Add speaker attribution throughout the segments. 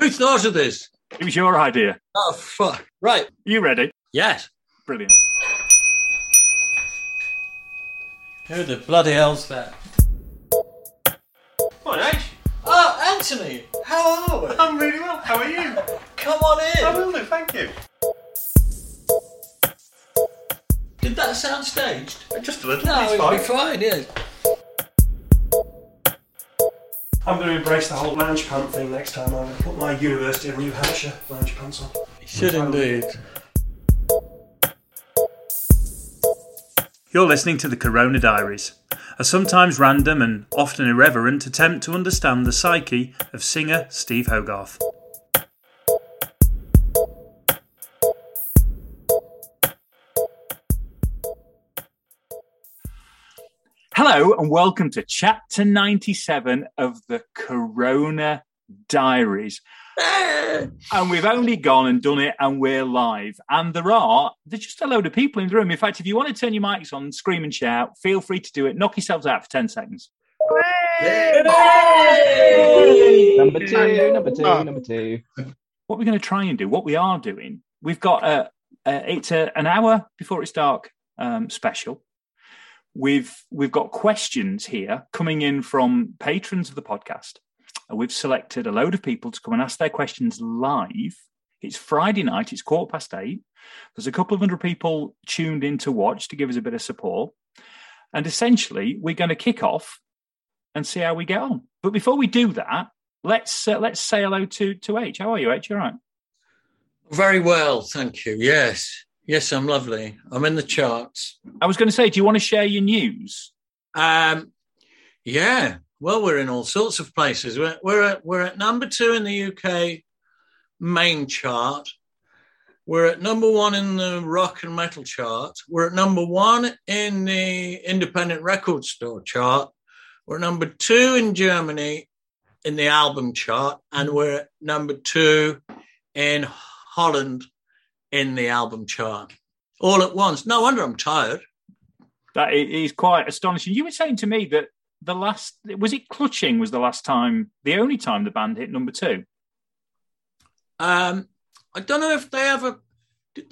Speaker 1: Who thought of this?
Speaker 2: It was your idea.
Speaker 1: Oh, fuck. Right.
Speaker 2: You ready?
Speaker 1: Yes.
Speaker 2: Brilliant.
Speaker 1: Who the bloody hell's that?
Speaker 3: Come on, H.
Speaker 1: Oh, Anthony. How are we?
Speaker 3: I'm really well. How are you?
Speaker 1: Come on in.
Speaker 3: I will do, thank you.
Speaker 1: Did that sound staged?
Speaker 3: Just a little.
Speaker 1: No,
Speaker 3: it's
Speaker 1: it'll be
Speaker 3: fine.
Speaker 1: fine, yeah.
Speaker 3: I'm going to embrace the whole lounge pant thing next time. I'm going to put my University of New Hampshire lounge pants on.
Speaker 1: You should indeed.
Speaker 2: You're listening to the Corona Diaries, a sometimes random and often irreverent attempt to understand the psyche of singer Steve Hogarth. Hello and welcome to chapter 97 of the Corona Diaries. And we've only gone and done it, and we're live. And there are there's just a load of people in the room. In fact, if you want to turn your mics on, scream and shout, feel free to do it. Knock yourselves out for ten seconds.
Speaker 4: Number two, number two, number two.
Speaker 2: What we're going to try and do, what we are doing, we've got a, a it's a, an hour before it's dark um, special. We've we've got questions here coming in from patrons of the podcast. And we've selected a load of people to come and ask their questions live. It's Friday night, it's quarter past eight. There's a couple of hundred people tuned in to watch to give us a bit of support. And essentially, we're going to kick off and see how we get on. But before we do that, let's uh, let's say hello to to H. How are you, H? You all right?
Speaker 1: Very well, thank you. Yes. Yes, I'm lovely. I'm in the charts.
Speaker 2: I was going to say, do you want to share your news?
Speaker 1: Um, yeah. Well, we're in all sorts of places. We're we're at, we're at number two in the UK main chart. We're at number one in the rock and metal chart. We're at number one in the independent record store chart. We're number two in Germany in the album chart, and we're at number two in Holland in the album chart. All at once. No wonder I'm tired.
Speaker 2: That is quite astonishing. You were saying to me that the last was it clutching was the last time, the only time the band hit number two.
Speaker 1: Um, I don't know if they ever.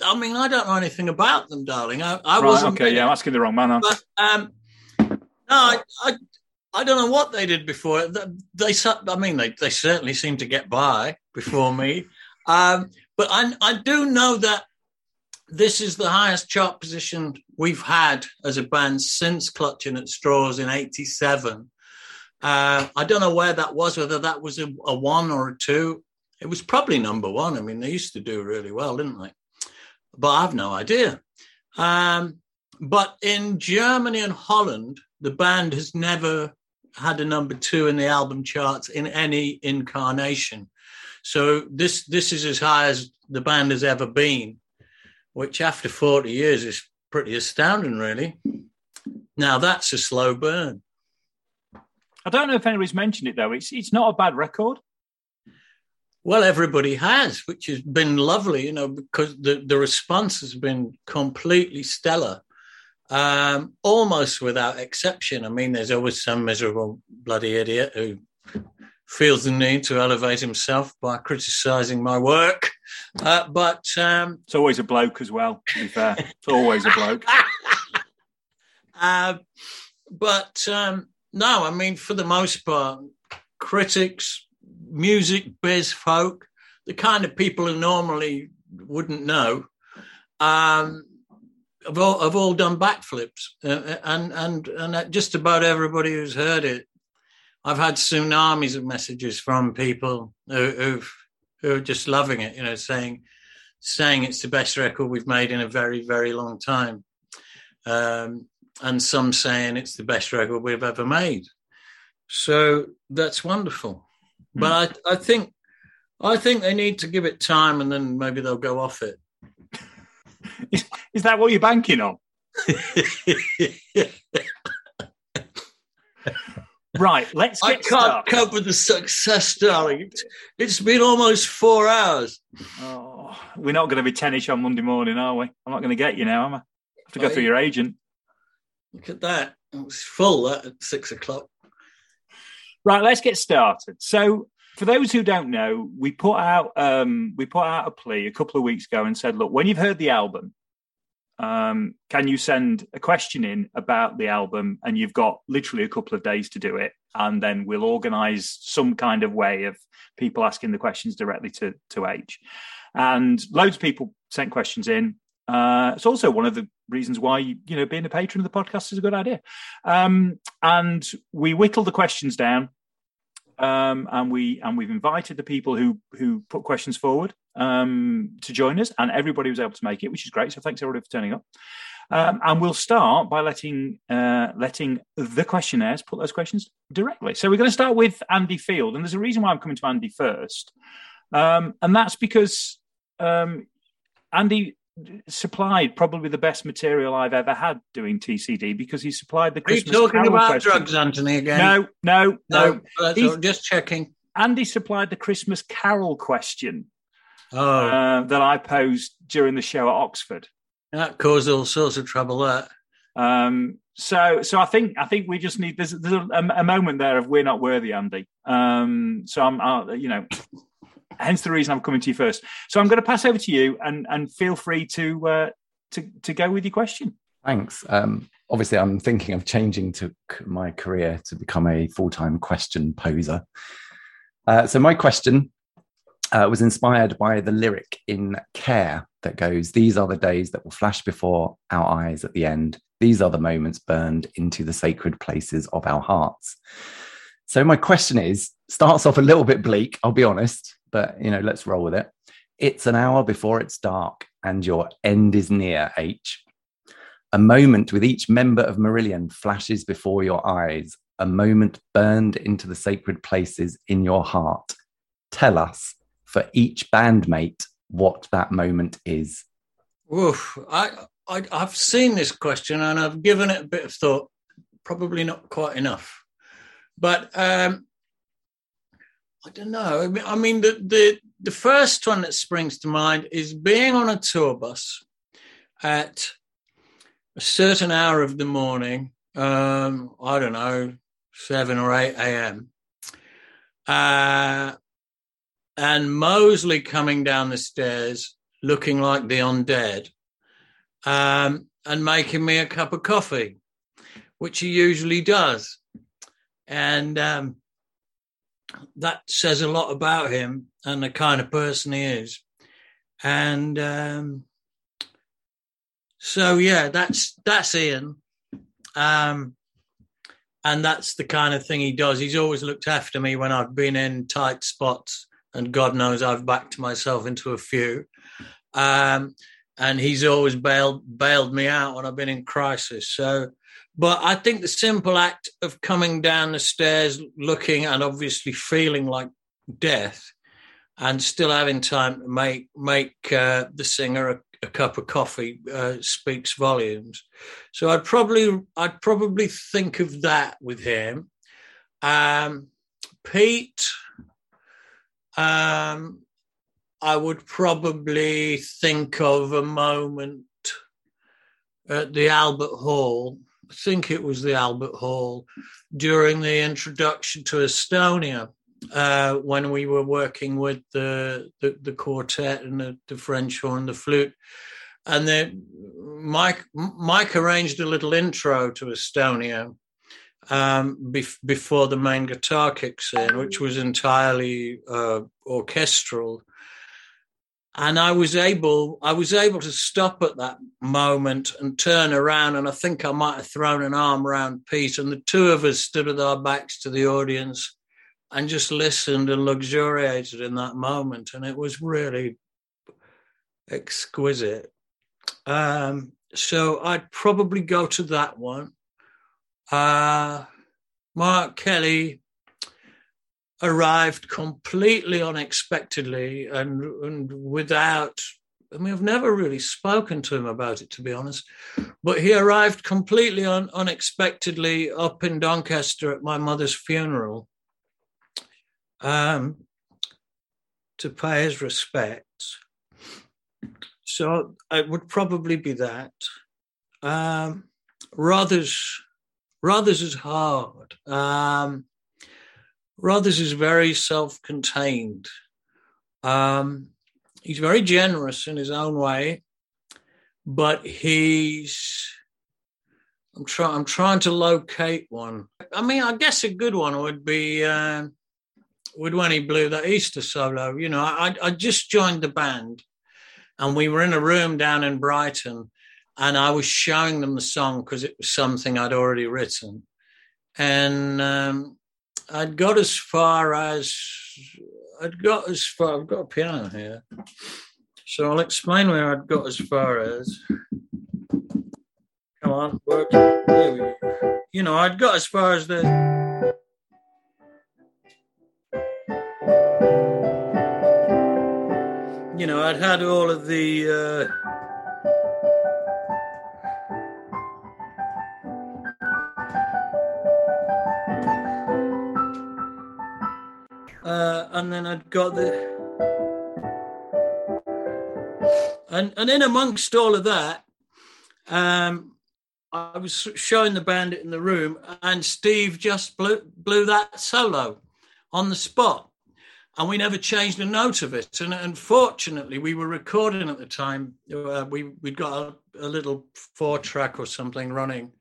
Speaker 1: I mean, I don't know anything about them, darling. I, I
Speaker 2: right,
Speaker 1: wasn't.
Speaker 2: okay, yeah, I'm asking the wrong man.
Speaker 1: But um, no, I, I, I don't know what they did before. They, they I mean, they, they certainly seem to get by before me. Um, but I, I do know that this is the highest chart position we've had as a band since Clutching at Straws in '87. Uh, I don't know where that was, whether that was a, a one or a two. It was probably number one. I mean, they used to do really well, didn't they? But I have no idea. Um, but in Germany and Holland, the band has never had a number two in the album charts in any incarnation. So this this is as high as the band has ever been, which after 40 years is pretty astounding, really. Now that's a slow burn.
Speaker 2: I don't know if anybody's mentioned it though. It's it's not a bad record.
Speaker 1: Well, everybody has, which has been lovely, you know, because the, the response has been completely stellar, um, almost without exception. I mean, there's always some miserable bloody idiot who feels the need to elevate himself by criticizing my work. Uh, but um,
Speaker 2: It's always a bloke as well. To be fair, it's always a bloke.
Speaker 1: uh, but um, no, I mean, for the most part, critics, music biz folk, the kind of people who normally wouldn't know, um, have all, have all done backflips, uh, and and and just about everybody who's heard it. I've had tsunamis of messages from people who who've, who are just loving it, you know, saying saying it's the best record we've made in a very very long time. Um, and some saying it's the best record we've ever made. So that's wonderful. But I, I think I think they need to give it time, and then maybe they'll go off it.
Speaker 2: Is, is that what you're banking on? Right, let's
Speaker 1: I can't
Speaker 2: started.
Speaker 1: cope with the success, darling. It's- been almost four hours.
Speaker 2: Oh, we're not going to be tennish on Monday morning, are we? I'm not going to get you now, am I? I have to go through your agent.
Speaker 1: Look at that. It was full that at six o'clock.
Speaker 2: Right, let's get started. So, for those who don't know, we put out um, we put out a plea a couple of weeks ago and said, look, when you've heard the album, um, can you send a question in about the album? And you've got literally a couple of days to do it, and then we'll organise some kind of way of people asking the questions directly to to H. And loads of people sent questions in. Uh, it's also one of the reasons why you know being a patron of the podcast is a good idea. Um, and we whittled the questions down, um, and we and we've invited the people who who put questions forward um, to join us, and everybody was able to make it, which is great. So thanks everybody for turning up. Um, and we'll start by letting uh, letting the questionnaires put those questions directly. So we're going to start with Andy Field, and there's a reason why I'm coming to Andy first, um, and that's because um, Andy supplied probably the best material I've ever had doing TCD because he supplied the Christmas.
Speaker 1: Are you talking about
Speaker 2: question.
Speaker 1: drugs, Anthony? Again?
Speaker 2: No, no, no.
Speaker 1: no.
Speaker 2: He's-
Speaker 1: just checking.
Speaker 2: Andy supplied the Christmas Carol question
Speaker 1: Oh,
Speaker 2: uh, that I posed during the show at Oxford.
Speaker 1: that caused all sorts of trouble. That.
Speaker 2: Um, so, so I think I think we just need there's, there's a, a moment there of we're not worthy, Andy. Um, so I'm, uh, you know, hence the reason I'm coming to you first. So I'm going to pass over to you, and and feel free to uh, to to go with your question.
Speaker 4: Thanks. Um, obviously, I'm thinking of changing to my career to become a full time question poser. Uh, so, my question uh, was inspired by the lyric in Care that goes, These are the days that will flash before our eyes at the end. These are the moments burned into the sacred places of our hearts. So, my question is starts off a little bit bleak, I'll be honest, but you know, let's roll with it. It's an hour before it's dark and your end is near, H. A moment with each member of Marillion flashes before your eyes, a moment burned into the sacred places in your heart. Tell us, for each bandmate, what that moment is.
Speaker 1: Oof. I, I I've seen this question and I've given it a bit of thought. Probably not quite enough, but um, I don't know. I mean, I mean the, the the first one that springs to mind is being on a tour bus at a certain hour of the morning. Um, I don't know, seven or eight a.m. Uh, and Mosley coming down the stairs looking like the undead um, and making me a cup of coffee, which he usually does. And um, that says a lot about him and the kind of person he is. And um, so, yeah, that's that's Ian. Um, and that's the kind of thing he does. He's always looked after me when I've been in tight spots, and God knows I've backed myself into a few. Um, and he's always bailed bailed me out when I've been in crisis. So, but I think the simple act of coming down the stairs, looking and obviously feeling like death, and still having time to make make uh, the singer a, a cup of coffee uh, speaks volumes. So I'd probably I'd probably think of that with him. Um, Pete, um, I would probably think of a moment at the Albert Hall. I think it was the Albert Hall during the introduction to Estonia uh, when we were working with the the, the quartet and the, the French horn, the flute, and then Mike Mike arranged a little intro to Estonia um, bef- before the main guitar kicks in, which was entirely uh, orchestral. And I was able, I was able to stop at that moment and turn around, and I think I might have thrown an arm around Pete, and the two of us stood with our backs to the audience and just listened and luxuriated in that moment, and it was really exquisite. Um, so I'd probably go to that one. Uh, Mark Kelly arrived completely unexpectedly and, and without. I mean, I've never really spoken to him about it, to be honest. But he arrived completely un, unexpectedly up in Doncaster at my mother's funeral um, to pay his respects. So it would probably be that. Um, Rothers, Rothers is hard. Um, Rothers is very self-contained. Um, he's very generous in his own way, but he's. I'm trying. I'm trying to locate one. I mean, I guess a good one would be uh, would when he blew that Easter solo. You know, I I just joined the band, and we were in a room down in Brighton, and I was showing them the song because it was something I'd already written, and um, I'd got as far as I'd got as far. I've got a piano here, so I'll explain where I'd got as far as. Come on, work. You know, I'd got as far as the. You know, I'd had all of the. Uh, uh, and then I'd got the. And, and in amongst all of that, um, I was showing the band in the room, and Steve just blew, blew that solo on the spot. And we never changed a note of it. And unfortunately, we were recording at the time. Uh, we, we'd got a, a little four track or something running.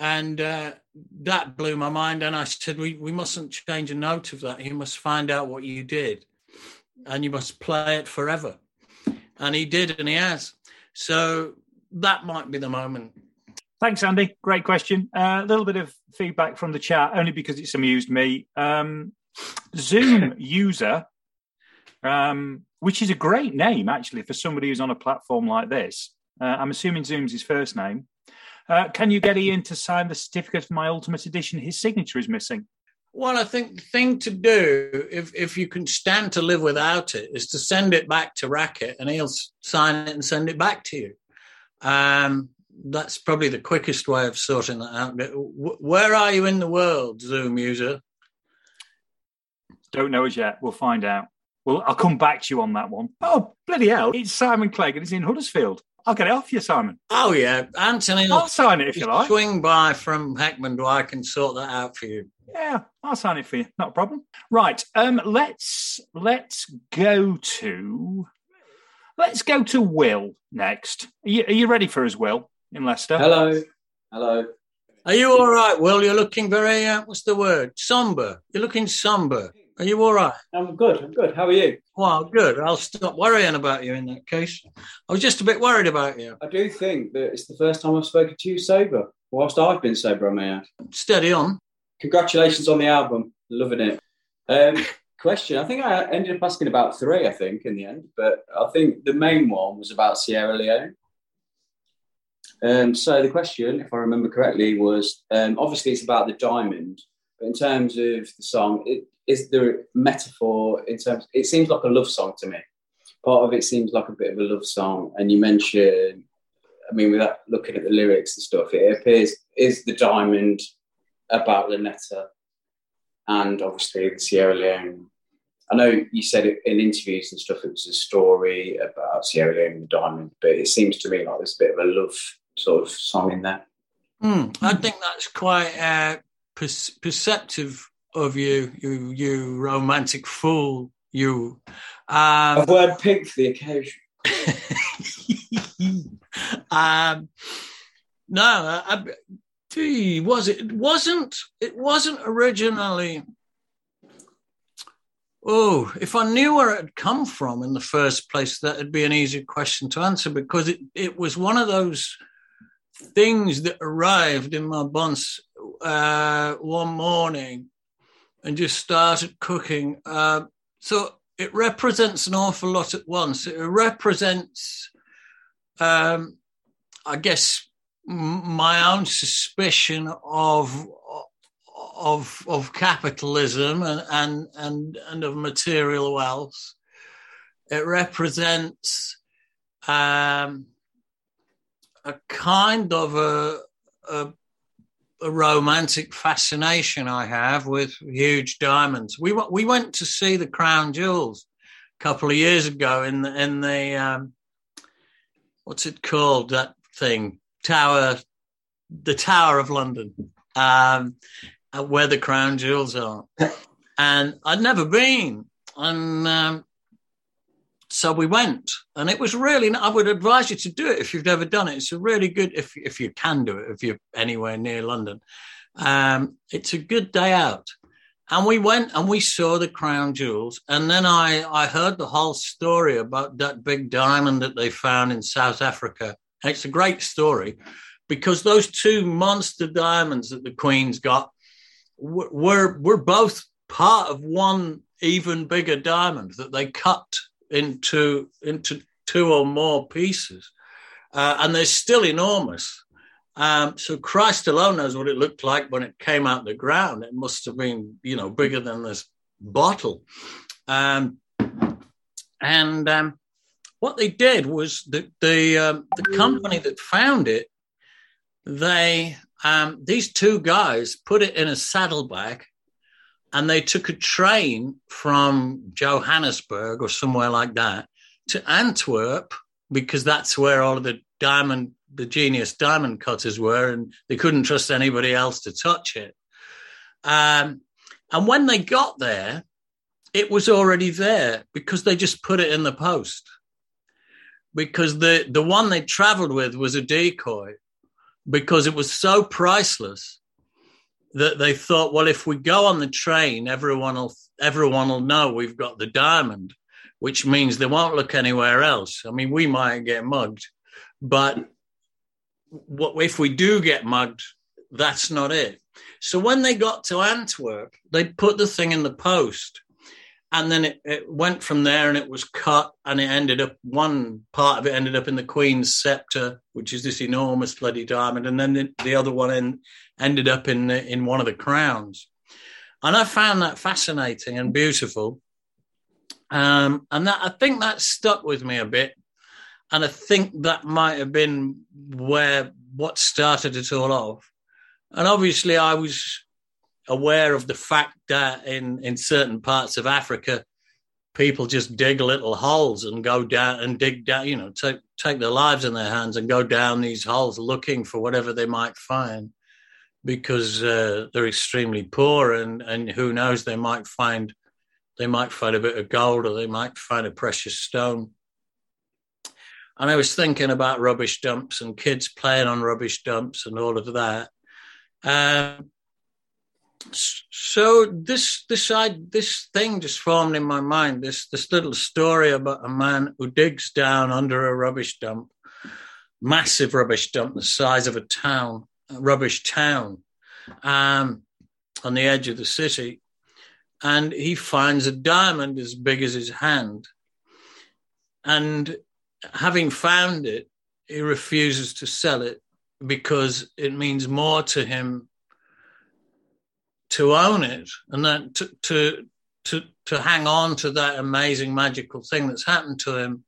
Speaker 1: And uh, that blew my mind. And I said, we, we mustn't change a note of that. You must find out what you did and you must play it forever. And he did, and he has. So that might be the moment.
Speaker 2: Thanks, Andy. Great question. Uh, a uh, little bit of feedback from the chat, only because it's amused me. Um, Zoom user, um, which is a great name actually for somebody who's on a platform like this. Uh, I'm assuming Zoom's his first name. Uh, can you get Ian to sign the certificate for my Ultimate Edition? His signature is missing.
Speaker 1: Well, I think the thing to do, if if you can stand to live without it, is to send it back to Racket, and he'll sign it and send it back to you. Um, that's probably the quickest way of sorting that out. Where are you in the world, Zoom user?
Speaker 2: Don't know as yet. We'll find out. Well, I'll come back to you on that one. Oh, bloody hell. It's Simon Clegg and he's in Huddersfield. I'll get it off you, Simon.
Speaker 1: Oh, yeah. Anthony,
Speaker 2: I'll sign it if you like.
Speaker 1: Swing by from Heckmond I can sort that out for you.
Speaker 2: Yeah, I'll sign it for you. Not a problem. Right. Um, let's let's go to let's go to Will next. Are you, are you ready for us, Will, in Leicester?
Speaker 5: Hello. Hello.
Speaker 1: Are you all right, Will? You're looking very, uh, what's the word? Somber. You're looking somber. Are you all right?
Speaker 5: I'm good. I'm good. How are you?
Speaker 1: Well, good. I'll stop worrying about you in that case. I was just a bit worried about you.
Speaker 5: I do think that it's the first time I've spoken to you sober, whilst I've been sober, I may add.
Speaker 1: Steady on.
Speaker 5: Congratulations on the album. Loving it. Um, question. I think I ended up asking about three, I think, in the end, but I think the main one was about Sierra Leone. Um, so the question, if I remember correctly, was um, obviously it's about the diamond, but in terms of the song, it, is the metaphor in terms? It seems like a love song to me. Part of it seems like a bit of a love song, and you mentioned, I mean, without looking at the lyrics and stuff, it appears is the diamond about Lynetta and obviously the Sierra Leone. I know you said it in interviews and stuff. It was a story about Sierra Leone and the diamond, but it seems to me like there's a bit of a love sort of song in there.
Speaker 1: Mm, I think that's quite uh, per- perceptive of you, you, you romantic fool, you.
Speaker 5: Um, I've worn pink for the occasion.
Speaker 1: um, no, I, I, gee, was it? It wasn't. It wasn't originally. Oh, if I knew where it had come from in the first place, that would be an easy question to answer because it, it was one of those things that arrived in my bunce uh, one morning and just started cooking. Uh, so it represents an awful lot at once. It represents, um, I guess, my own suspicion of of of capitalism and and and, and of material wealth. It represents um, a kind of a, a, a romantic fascination I have with huge diamonds. We we went to see the Crown Jewels a couple of years ago in the in the um, what's it called that thing Tower, the Tower of London, um, where the Crown Jewels are. and I'd never been. And um, so we went, and it was really. I would advise you to do it if you've never done it. It's a really good if if you can do it if you're anywhere near London. Um, it's a good day out. And we went and we saw the crown jewels. And then I, I heard the whole story about that big diamond that they found in South Africa. And it's a great story because those two monster diamonds that the Queen's got were, were both part of one even bigger diamond that they cut into, into two or more pieces. Uh, and they're still enormous. Um, so Christ alone knows what it looked like when it came out the ground. It must have been, you know, bigger than this bottle. Um, and um, what they did was the the, um, the company that found it, they um, these two guys put it in a saddlebag, and they took a train from Johannesburg or somewhere like that to Antwerp because that's where all of the diamond the genius diamond cutters were, and they couldn't trust anybody else to touch it. Um, and when they got there, it was already there because they just put it in the post. Because the, the one they traveled with was a decoy, because it was so priceless that they thought, well, if we go on the train, everyone will everyone will know we've got the diamond, which means they won't look anywhere else. I mean, we might get mugged, but what if we do get mugged? That's not it. So when they got to Antwerp, they put the thing in the post, and then it, it, went from there, and it was cut, and it ended up one part of it ended up in the Queen's scepter, which is this enormous bloody diamond, and then the, the other one in, ended up in the, in one of the crowns, and I found that fascinating and beautiful. Um, and that I think that stuck with me a bit and I think that might have been where what started it all off. And obviously, I was aware of the fact that in, in certain parts of Africa, people just dig little holes and go down and dig down, you know, take, take their lives in their hands and go down these holes looking for whatever they might find because uh, they're extremely poor and, and who knows, they might find they might find a bit of gold or they might find a precious stone. And I was thinking about rubbish dumps and kids playing on rubbish dumps and all of that. Um, so this this I, this thing just formed in my mind. This this little story about a man who digs down under a rubbish dump, massive rubbish dump the size of a town, a rubbish town, um, on the edge of the city, and he finds a diamond as big as his hand, and having found it, he refuses to sell it because it means more to him to own it and that to, to to to hang on to that amazing magical thing that's happened to him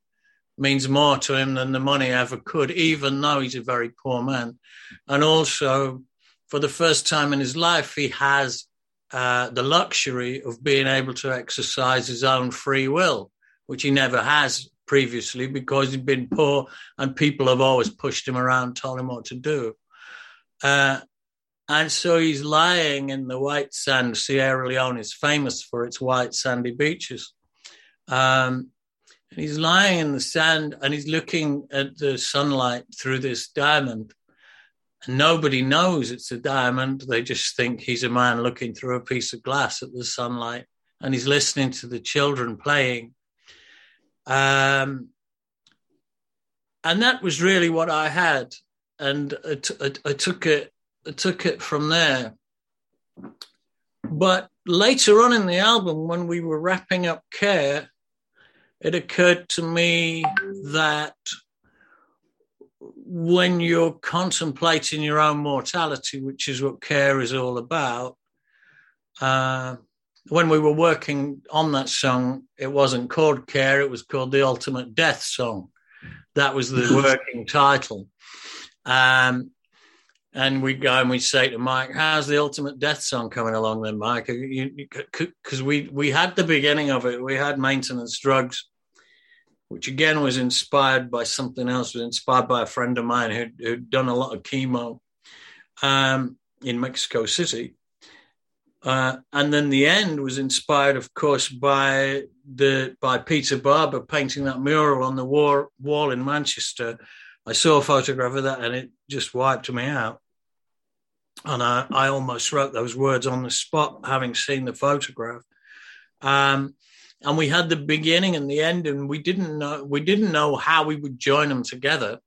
Speaker 1: means more to him than the money ever could, even though he's a very poor man. And also, for the first time in his life, he has uh, the luxury of being able to exercise his own free will, which he never has previously because he'd been poor and people have always pushed him around, told him what to do. Uh, and so he's lying in the white sand. Sierra Leone is famous for its white sandy beaches. Um, and he's lying in the sand and he's looking at the sunlight through this diamond. And nobody knows it's a diamond. They just think he's a man looking through a piece of glass at the sunlight. And he's listening to the children playing um, and that was really what I had, and I, took it. Took it from there. But later on in the album, when we were wrapping up Care, it occurred to me that when you're contemplating your own mortality, which is what Care is all about, uh, when we were working on that song, it wasn't called Care, it was called The Ultimate Death Song. That was the working title. Um, and we'd go and we'd say to Mike, "How's the ultimate death song coming along, then, Mike?" Because we we had the beginning of it. We had maintenance drugs, which again was inspired by something else. Was inspired by a friend of mine who'd, who'd done a lot of chemo um, in Mexico City, Uh, and then the end was inspired, of course, by the by Peter Barber painting that mural on the wall, wall in Manchester. I saw a photograph of that, and it just wiped me out. And I, I almost wrote those words on the spot, having seen the photograph. Um, and we had the beginning and the end, and we didn't know we didn't know how we would join them together.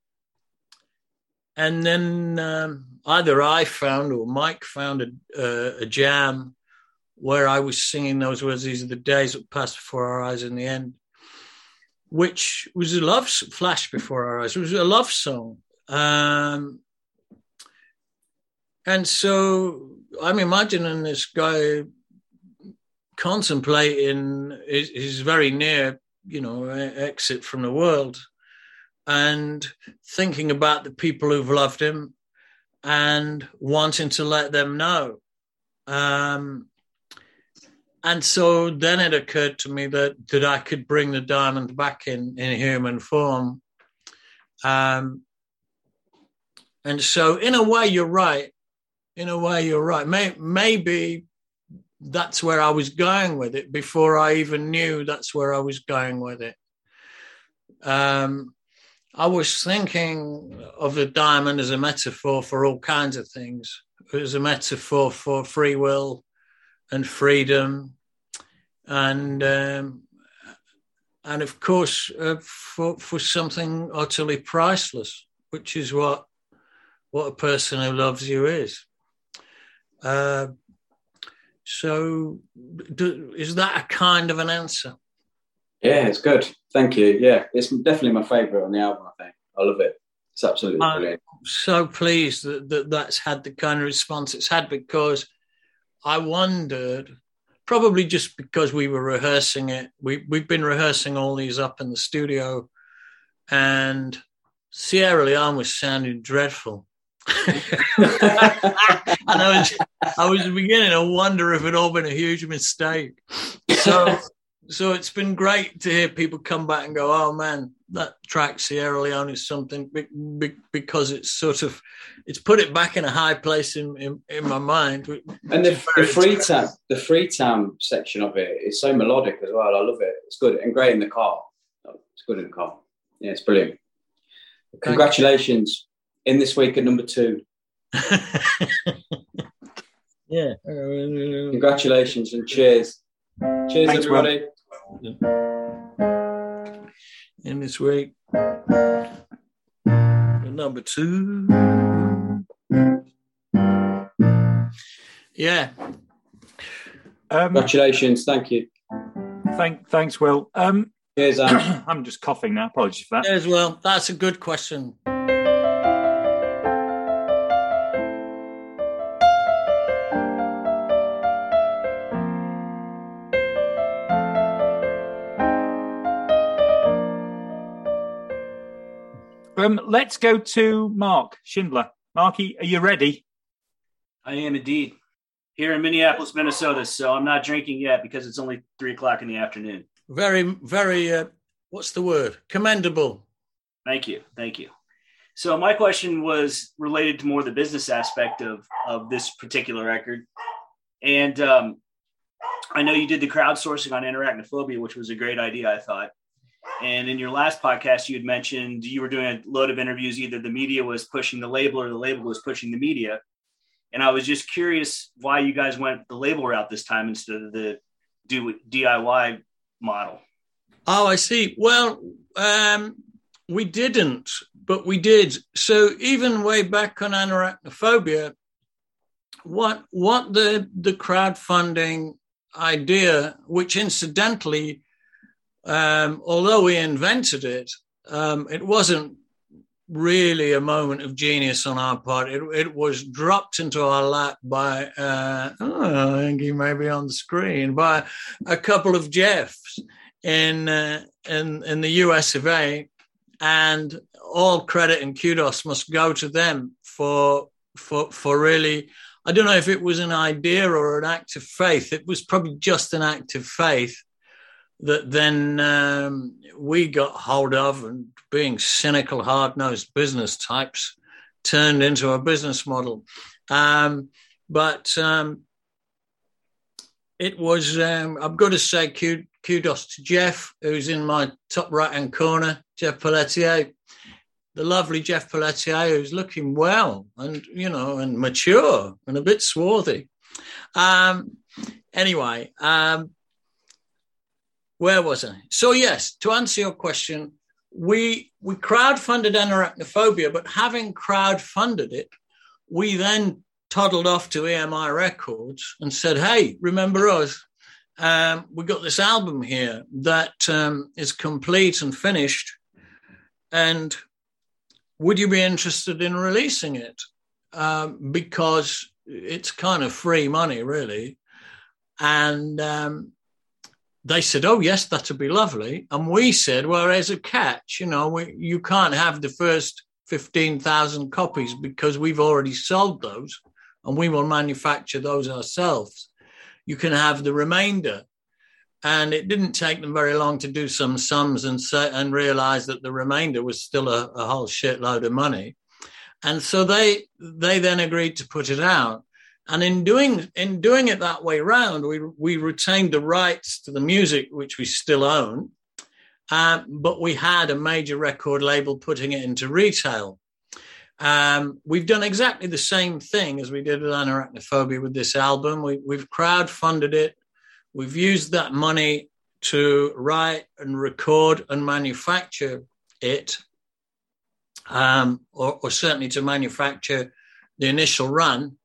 Speaker 1: And then um, either I found or Mike found a, uh, a, jam where I was singing those words. These are the days that passed before our eyes in the end, which was a love flash before our eyes. It was a love song. Um, and so I'm imagining this guy contemplating his, very near, you know, exit from the world and thinking about the people who've loved him and wanting to let them know. Um, and so then it occurred to me that that I could bring the diamond back in in human form. Um, and so, in a way, you're right. In a way, you're right. May, maybe that's where I was going with it before I even knew that's where I was going with it. Um, I was thinking of the diamond as a metaphor for all kinds of things. As a metaphor for free will and freedom, and um, and of course uh, for for something utterly priceless, which is what what a person who loves you is. Uh, so, do, is that a kind of an answer?
Speaker 5: Yeah, it's good. Thank you. Yeah, it's definitely my favourite on the album. I think I love it. It's absolutely I'm brilliant.
Speaker 1: So pleased that, that that's had the kind of response it's had because I wondered, probably just because we were rehearsing it. We we've been rehearsing all these up in the studio, and Sierra Leone was sounding dreadful. and I was I was beginning to wonder if it all been a huge mistake. So so it's been great to hear people come back and go, "Oh man, that track Sierra Leone is something," because it's sort of it's put it back in a high place in in, in my mind.
Speaker 5: And the, the Freetown, the Freetown section of it is so melodic as well. I love it. It's good and great in the car. It's good in the car. Yeah, it's brilliant. Congratulations in this week at number two.
Speaker 1: yeah.
Speaker 5: Congratulations and cheers. Cheers, Thanks, everybody. Man
Speaker 1: in this week. Number two. Yeah.
Speaker 5: Um, Congratulations. Thank you.
Speaker 2: Thank, thanks, Will. Um,
Speaker 5: Cheers,
Speaker 2: I'm just coughing now. Apologies for that.
Speaker 1: Cheers, Will. That's a good question.
Speaker 2: Um, let's go to Mark Schindler. Marky, are you ready?
Speaker 6: I am indeed. Here in Minneapolis, Minnesota. So I'm not drinking yet because it's only three o'clock in the afternoon.
Speaker 1: Very, very, uh, what's the word? Commendable.
Speaker 6: Thank you. Thank you. So my question was related to more the business aspect of, of this particular record. And um, I know you did the crowdsourcing on Anoraknophobia, which was a great idea, I thought. And in your last podcast, you had mentioned you were doing a load of interviews. Either the media was pushing the label or the label was pushing the media. And I was just curious why you guys went the label route this time instead of the do DIY model.
Speaker 1: Oh, I see. Well, um, we didn't, but we did. So even way back on Anoraknophobia, what what the the crowdfunding idea, which incidentally um, although we invented it, um, it wasn't really a moment of genius on our part. It, it was dropped into our lap by, uh, oh, I think he may be on the screen, by a couple of Jeffs in, uh, in, in the US of A. And all credit and kudos must go to them for, for, for really, I don't know if it was an idea or an act of faith. It was probably just an act of faith that then um, we got hold of and being cynical, hard nosed business types turned into a business model. Um, but um, it was, um, I've got to say, kudos to Jeff, who's in my top right hand corner, Jeff Pelletier, the lovely Jeff Pelletier, who's looking well and, you know, and mature and a bit swarthy. Um, anyway, um, where was I? So, yes, to answer your question, we we crowdfunded Anoraknophobia, but having crowdfunded it, we then toddled off to EMI Records and said, "Hey, remember us? Um, we got this album here that um, is complete and finished, and would you be interested in releasing it? Um, because it's kind of free money, really." And um, they said, "Oh yes, that'd be lovely." And we said, "Well, there's a catch. You know, we, you can't have the first fifteen thousand copies because we've already sold those, and we will manufacture those ourselves. You can have the remainder." And it didn't take them very long to do some sums and say, and realize that the remainder was still a, a whole shitload of money. And so they they then agreed to put it out. And in doing in doing it that way round, we we retained the rights to the music, which we still own, uh, but we had a major record label putting it into retail. Um, we've done exactly the same thing as we did with Anoraknophobia with this album. We, we've crowdfunded it. We've used that money to write and record and manufacture it, um, or, or certainly to manufacture the initial run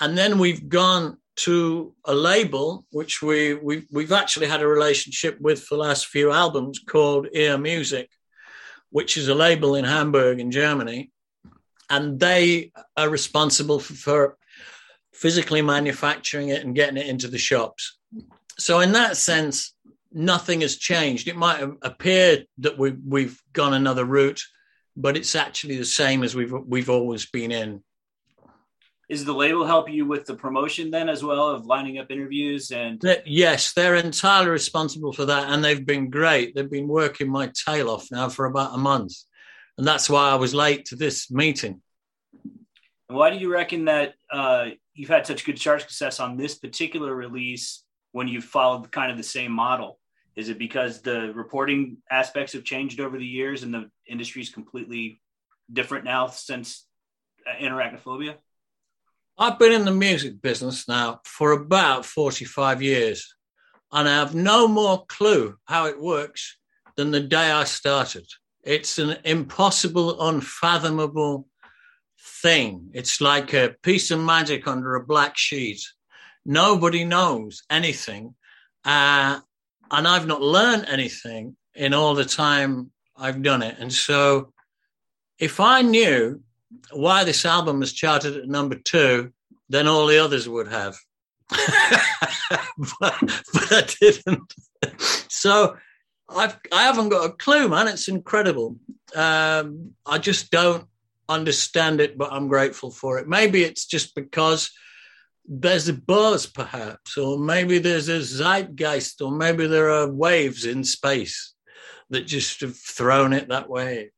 Speaker 1: and then we've gone to a label which we, we we've actually had a relationship with for the last few albums called Ear Music, which is a label in Hamburg in Germany, and they are responsible for, for physically manufacturing it and getting it into the shops. So in that sense, nothing has changed. It might appear that we we've gone another route, but it's actually the same as we've we've always been in
Speaker 6: is the label help you with the promotion then as well of lining up interviews and
Speaker 1: yes they're entirely responsible for that and they've been great. They've been working my tail off now for about a month and that's why i was late to this meeting.
Speaker 6: Why do you reckon that uh, you've had such good chart success on this particular release when you've followed kind of the same model? Is it because the reporting aspects have changed over the years and the industry is completely different now since uh, Anoraknophobia
Speaker 1: I've been in the music business now for about 45 years, and I have no more clue how it works than the day I started. It's an impossible, unfathomable thing. It's like a piece of magic under a black sheet. Nobody knows anything. Uh, and I've not learned anything in all the time I've done it. And so if I knew why this album was charted at number two, then all the others would have. but, but, I didn't. so I've I haven't got a clue, man. It's incredible. Um, I just don't understand it, but I'm grateful for it. Maybe it's just because there's a buzz, perhaps, or maybe there's a zeitgeist, or maybe there are waves in space that just have thrown it that way.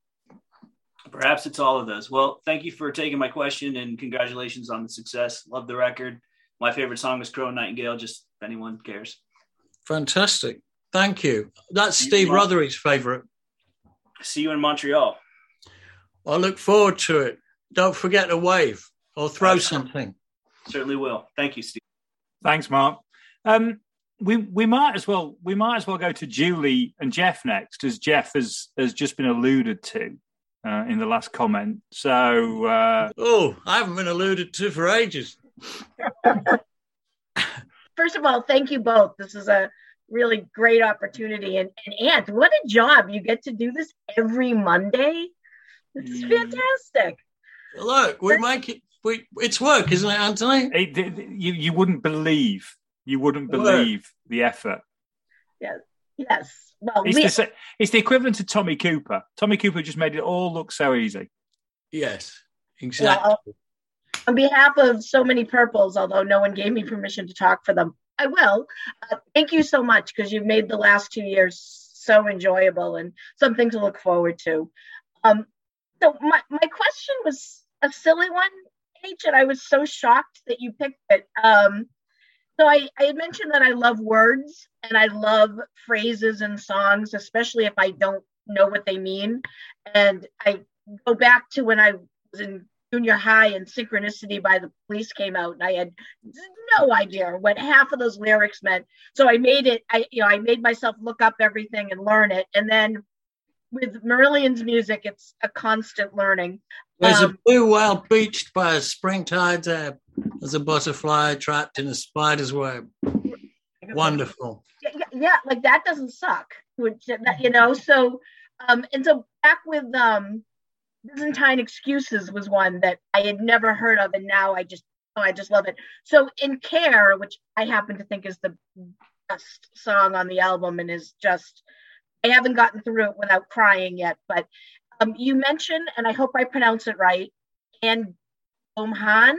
Speaker 6: Perhaps it's all of those. Well, thank you for taking my question and congratulations on the success. Love the record. My favorite song is Crow and Nightingale, just if anyone cares.
Speaker 1: Fantastic. Thank you. That's Steve Rothery's favorite.
Speaker 6: See you in Montreal.
Speaker 1: I look forward to it. Don't forget to wave or throw something.
Speaker 6: Certainly will. Thank you, Steve.
Speaker 2: Thanks, Mark. Um, we we might as well we might as well go to Julie and Jeff next, as Jeff has has just been alluded to uh, in the last comment. So, uh...
Speaker 1: oh, I haven't been alluded to for ages.
Speaker 7: First of all, thank you both. This is a really great opportunity, and and Ant, what a job! You get to do this every Monday. This is mm. fantastic.
Speaker 1: Look, we make it. We, it's work, isn't it, Anthony?
Speaker 2: It, it, you you wouldn't believe you wouldn't believe work. the effort.
Speaker 7: Yes, yes well,
Speaker 2: it's, we, the, it's the equivalent to Tommy Cooper. Tommy Cooper just made it all look so easy.
Speaker 1: Yes, exactly. Well,
Speaker 7: on behalf of so many purples, although no one gave me permission to talk for them, I will. Uh, thank you so much because you've made the last two years so enjoyable and something to look forward to. Um, so my, my question was a silly one, H, and I was so shocked that you picked it. Um, So I, I had mentioned that I love words and I love phrases and songs, especially if I don't know what they mean. And I go back to when I was in junior high and Synchronicity by the Police came out, and I had no idea what half of those lyrics meant. So I made it. I you know I made myself look up everything and learn it, and then with Marillion's music, it's a constant learning.
Speaker 1: There's
Speaker 7: Um,
Speaker 1: a blue whale beached by a springtide ebb. There's a butterfly trapped in a spider's web. Wonderful.
Speaker 7: yeah, yeah, like that doesn't suck which you know so um and so back with um byzantine excuses was one that i had never heard of and now i just oh i just love it so in care which i happen to think is the best song on the album and is just i haven't gotten through it without crying yet but um you mentioned and i hope i pronounce it right and Omhan.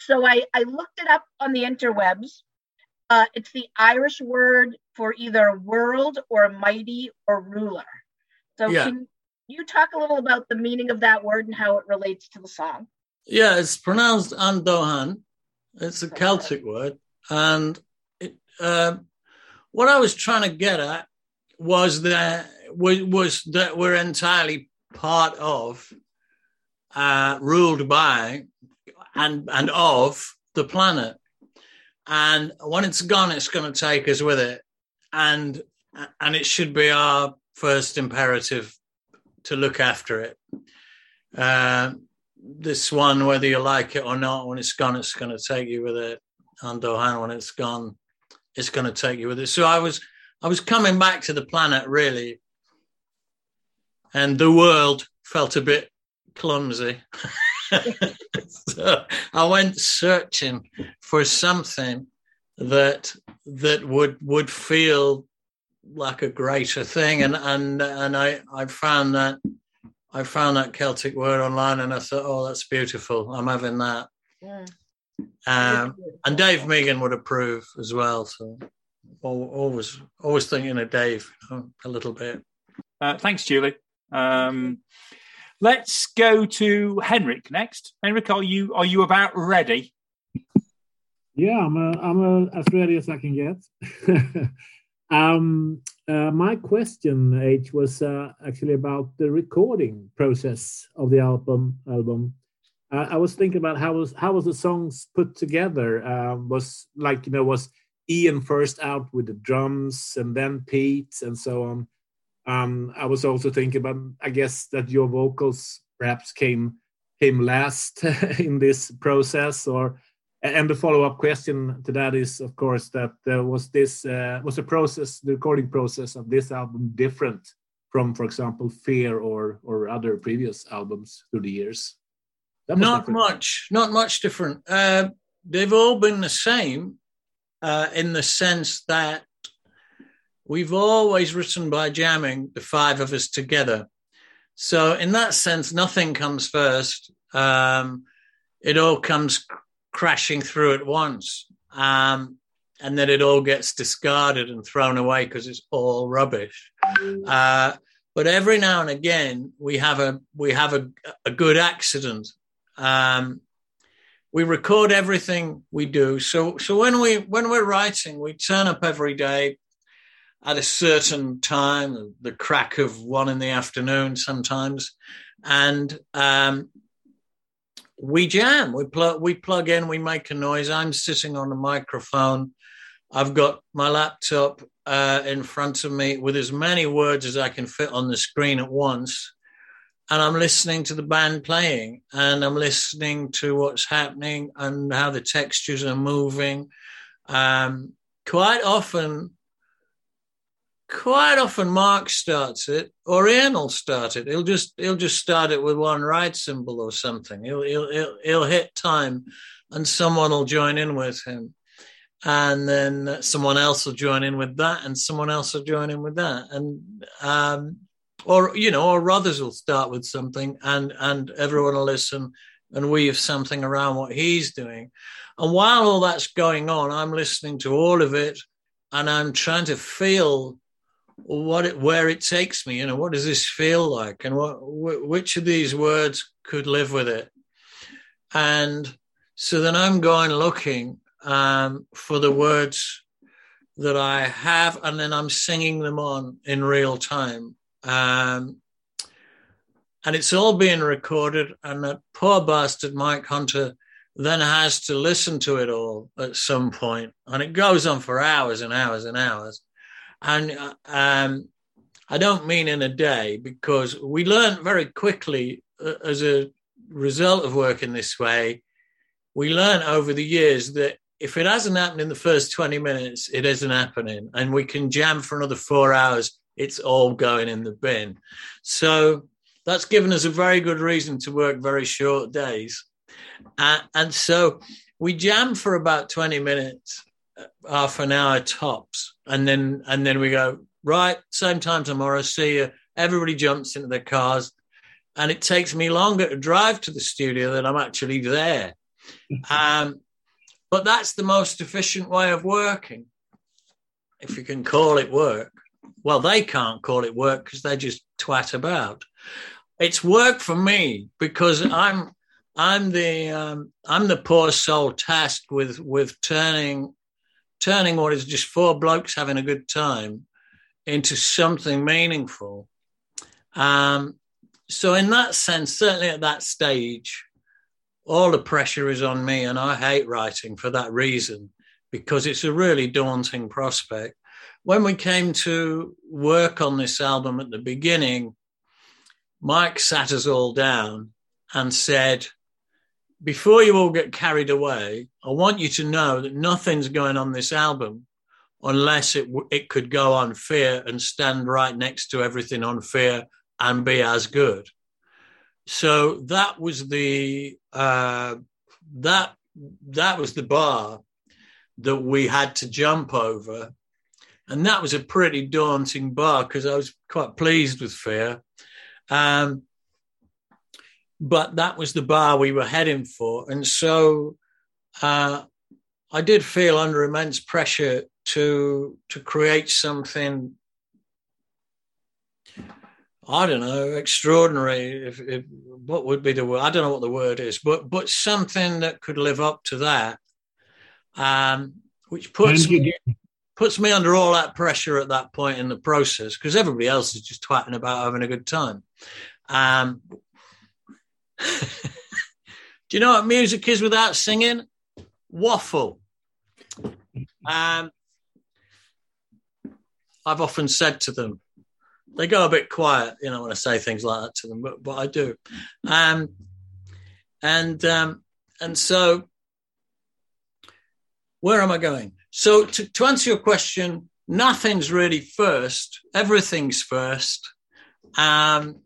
Speaker 7: So I, I looked it up on the interwebs uh, it's the Irish word for either world or mighty or ruler. So
Speaker 1: Yeah.
Speaker 7: can you talk a little about the meaning of that word and how it relates to the song?
Speaker 1: Yeah, it's pronounced Andohan. It's a Celtic word. And it, uh, what I was trying to get at was that was, was that we're entirely part of, uh, ruled by, and and of the planet. And when it's gone, it's going to take us with it, and and it should be our first imperative to look after it. Uh, this one, whether you like it or not, when it's gone, it's going to take you with it. And Dohan, when it's gone, it's going to take you with it. So I was, I was coming back to the planet really, and the world felt a bit clumsy. so I went searching for something that that would would feel like a greater thing, and and and I I found that I found that Celtic word online, and I thought, oh, that's beautiful. I'm having that. Um, and Dave Meegan would approve as well. So always always thinking of Dave you know, a little bit.
Speaker 2: Uh, thanks, Julie. Um, let's go to Henrik next. Henrik, are you are you about ready?
Speaker 8: Yeah, I'm a, I'm a, as ready as I can get. um, uh, my question, H, was uh, actually about the recording process of the album. Album. Uh, I was thinking about how was how was the songs put together? Uh, was like you know was Ian first out with the drums and then Pete and so on. Um, I was also thinking about I guess that your vocals perhaps came came last in this process or and the follow-up question to that is of course that uh, was this uh, was the process the recording process of this album different from for example fear or or other previous albums through the years That was my
Speaker 1: Not much, not much different. Uh, they've all been the same uh, in the sense that we've always written by jamming the five of us together. So in that sense, nothing comes first. Um, it all comes crashing through at once. Um, and then it all gets discarded and thrown away because it's all rubbish. Uh, but every now and again, we have a we have a, a good accident. Um, we record everything we do. So so when we when we're writing, we turn up every day at a certain time, the crack of one in the afternoon sometimes, and um, we jam. We plug we plug in. We make a noise. I'm sitting on a microphone. I've got my laptop uh, in front of me with as many words as I can fit on the screen at once. And I'm listening to the band playing and I'm listening to what's happening and how the textures are moving. Um, quite often, quite often Mark starts it or Ian will start it. He'll just, he'll just start it with one right cymbal or something. He'll, he'll, he'll, he'll hit time and someone will join in with him and then someone else will join in with that, and someone else will join in with that, and um, or you know, or others will start with something, and and everyone will listen and weave something around what he's doing, and while all that's going on, I'm listening to all of it, and I'm trying to feel what it where it takes me. You know, what does this feel like, and what wh- which of these words could live with it, and so then I'm going looking um, for the words that I have, and then I'm singing them on in real time. Um, and it's all being recorded, and that poor bastard Mike Hunter then has to listen to it all at some point, and it goes on for hours and hours and hours. And uh, um, I don't mean in a day because we learned very quickly uh, as a result of working this way. We learned over the years that if it hasn't happened in the first 20 minutes, it isn't happening. And we can jam for another four hours. It's all going in the bin. So that's given us a very good reason to work very short days. Uh, and so we jam for about 20 minutes, uh, half an hour tops. And then, and then we go, right, same time tomorrow, see you. Everybody jumps into their cars. And it takes me longer to drive to the studio than I'm actually there. Um, but that's the most efficient way of working, if you can call it work. Well, they can't call it work because they just twat about. It's work for me because I'm I'm the um, I'm the poor soul tasked with with turning turning what is just four blokes having a good time into something meaningful. Um, so in that sense, certainly at that stage, all the pressure is on me, and I hate writing for that reason because it's a really daunting prospect. When we came to work on this album at the beginning, Mike sat us all down and said, Before you all get carried away, I want you to know that nothing's going on this album unless it, it could go on fear and stand right next to everything on fear and be as good. So that was the uh, that that was the bar that we had to jump over, and that was a pretty daunting bar because I was quite pleased with Fear, um, but that was the bar we were heading for, and so uh, I did feel under immense pressure to to create something I don't know, extraordinary. If, if, what would be the word? I don't know what the word is, but but something that could live up to that, um, which puts me, puts me under all that pressure at that point in the process because everybody else is just twatting about having a good time. Um, do you know what music is without singing? Waffle. Um, I've often said to them, they go a bit quiet, you know, when I say things like that to them, but, but I do. Um, and um, and so, where am I going? So to, to answer your question, nothing's really first. Everything's first. Um,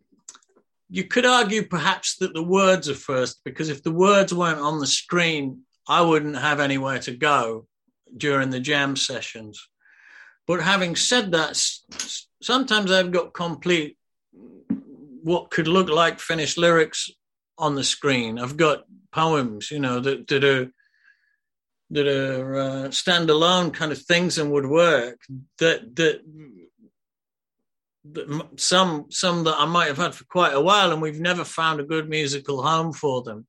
Speaker 1: you could argue perhaps that the words are first because if the words weren't on the screen, I wouldn't have anywhere to go during the jam sessions. But having said that, sometimes I've got complete what could look like finished lyrics on the screen. I've got poems, you know, that, that are that are uh, standalone kind of things and would work. That, that some some that I might have had for quite a while, and we've never found a good musical home for them.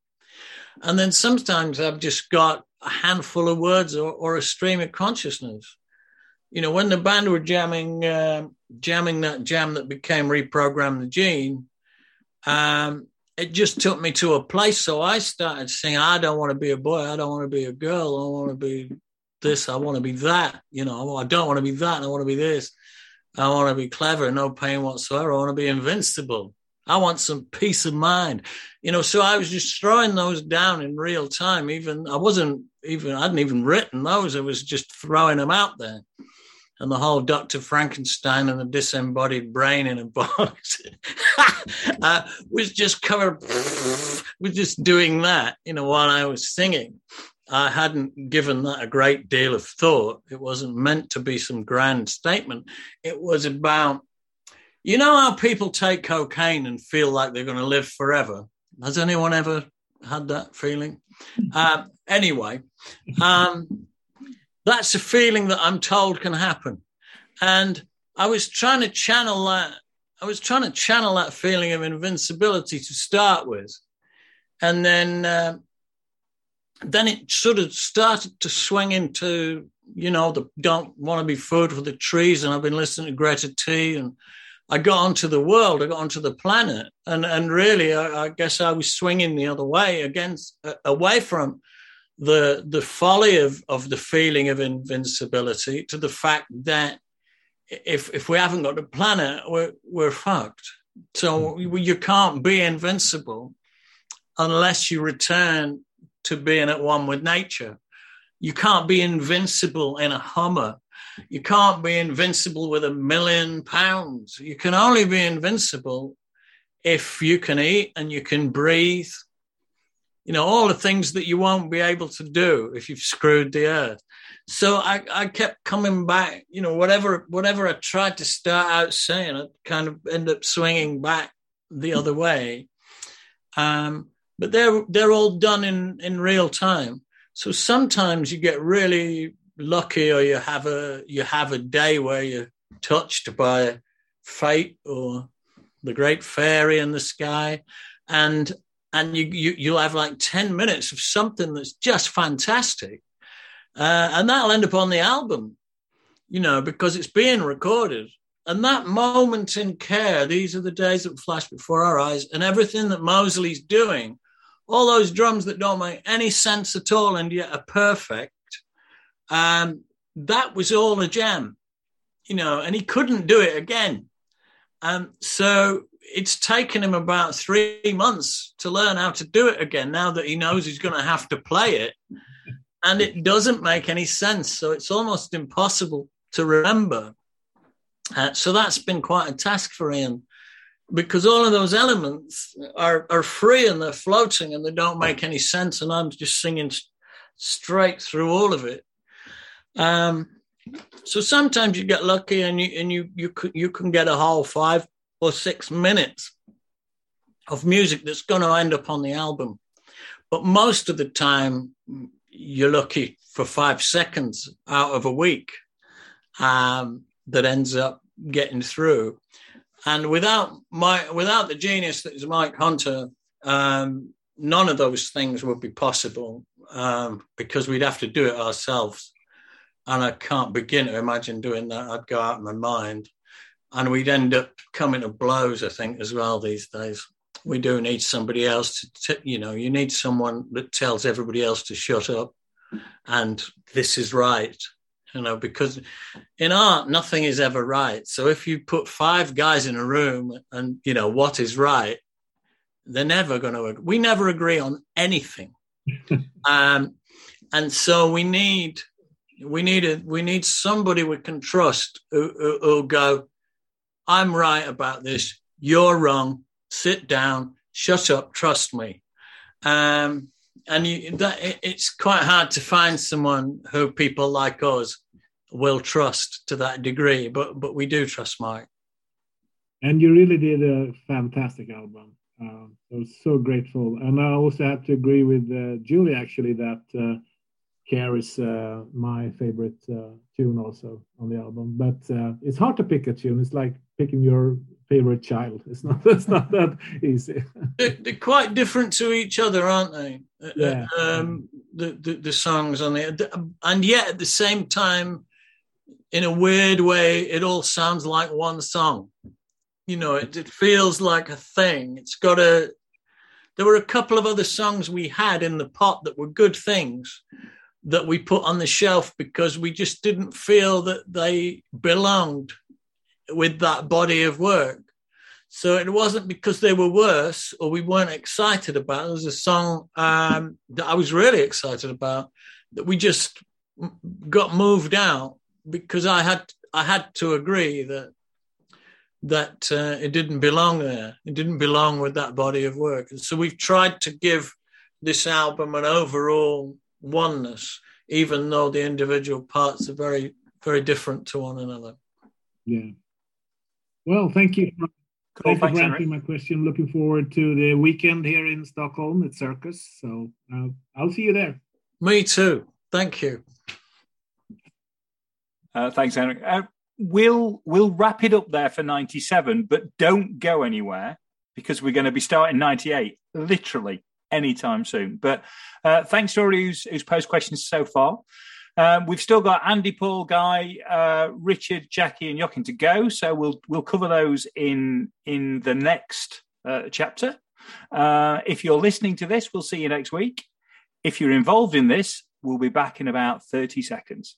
Speaker 1: And then sometimes I've just got a handful of words or, or a stream of consciousness you know, when the band were jamming, uh, jamming that jam that became reprogram the gene, um, it just took me to a place. So I started saying, I don't want to be a boy. I don't want to be a girl. I want to be this. I want to be that. You know, I don't want to be that. I want to be this. I want to be clever, no pain whatsoever. I want to be invincible. I want some peace of mind. You know, so I was just throwing those down in real time. Even I wasn't even, I hadn't even written those. I was just throwing them out there and the whole Dr. Frankenstein and the disembodied brain in a box uh, was just covered, was just doing that, you know, while I was singing. I hadn't given that a great deal of thought. It wasn't meant to be some grand statement. It was about, you know, how people take cocaine and feel like they're going to live forever. Has anyone ever had that feeling? Uh, anyway, um, that's a feeling that I'm told can happen. And I was trying to channel that. I was trying to channel that feeling of invincibility to start with. And then, uh, then it sort of started to swing into, you know, the don't want to be food for the trees. And I've been listening to Greta T and I got onto the world, I got onto the planet. And, and really, I, I guess I was swinging the other way against, uh, away from the, the folly of, of the feeling of invincibility to the fact that if, if we haven't got a planet, we're, we're fucked. So mm-hmm. you can't be invincible unless you return to being at one with nature. You can't be invincible in a Hummer. You can't be invincible with a million pounds. You can only be invincible if you can eat and you can breathe. You know, all the things that you won't be able to do if you've screwed the earth. So I, I kept coming back, you know, whatever whatever I tried to start out saying, I kind of end up swinging back the other way. Um, but they're they're all done in in real time. So sometimes you get really lucky, or you have a you have a day where you're touched by fate or the great fairy in the sky, and and you, you you'll have like ten minutes of something that's just fantastic, uh, and that'll end up on the album, you know, because it's being recorded. And that moment in care, these are the days that flash before our eyes, and everything that Mosley's doing all those drums that don't make any sense at all and yet are perfect. Um, that was all a jam, you know, and he couldn't do it again. Um, so it's taken him about three months to learn how to do it again now that he knows he's going to have to play it. And it doesn't make any sense. So it's almost impossible to remember. Uh, so that's been quite a task for Ian because all of those elements are, are free and they're floating and they don't make any sense. And I'm just singing straight through all of it. Um, so sometimes you get lucky and you and you you can, you can get a whole five or six minutes of music that's going to end up on the album. But most of the time, you're lucky for five seconds out of a week um, that ends up getting through. And without my without the genius that is Mike Hunter, um, none of those things would be possible um, because we'd have to do it ourselves. And I can't begin to imagine doing that. I'd go out of my mind. And we'd end up coming to blows, I think, as well these days. We do need somebody else to, t- you know, you need someone that tells everybody else to shut up and this is right you know, because in art, nothing is ever right. So if you put five guys in a room and, you know, what is right, they're never going to, we never agree on anything. um, and so we need, we need a, we need somebody we can trust who, who, who'll go, I'm right about this. You're wrong. Sit down, shut up, trust me. Um, and you, that, it's quite hard to find someone who people like us will trust to that degree, but but we do trust Mike.
Speaker 8: And you really did a fantastic album. Uh, I was so grateful, and I also have to agree with uh, Julie actually that uh, "Care" is uh, my favorite uh, tune also on the album. But uh, it's hard to pick a tune. It's like picking your favorite child. It's not. It's not that easy.
Speaker 1: they're, they're, quite different to each other, aren't they? Yeah. Um, the, the, the songs on the and yet at the same time in a weird way, it all sounds like one song. You know, it, it feels like a thing. It's got a. There were a couple of other songs we had in the pot that were good things that we put on the shelf because we just didn't feel that they belonged with that body of work. So it wasn't because they were worse or we weren't excited about. It was a song um, that I was really excited about that we just got moved out because I had I had to agree that that uh, it didn't belong there. It didn't belong with that body of work. And so we've tried to give this album an overall oneness, even though the individual parts are very very different to one another.
Speaker 8: Yeah. Well, thank you. For, cool, thank you for answering my question. Looking forward to the weekend here in Stockholm at Cirkus. So uh, I'll see you there.
Speaker 1: Me too. Thank you.
Speaker 2: Uh, thanks, Henrik. Uh, we'll we'll wrap it up there for ninety seven, but don't go anywhere because we're going to be starting ninety eight literally anytime soon. But uh, thanks to everybody who's, who's posed questions so far. Um, we've still got Andy, Paul, Guy, uh, Richard, Jackie, and Jochen to go, so we'll we'll cover those in in the next uh, chapter. Uh, if you're listening to this, we'll see you next week. If you're involved in this, we'll be back in about 30 seconds.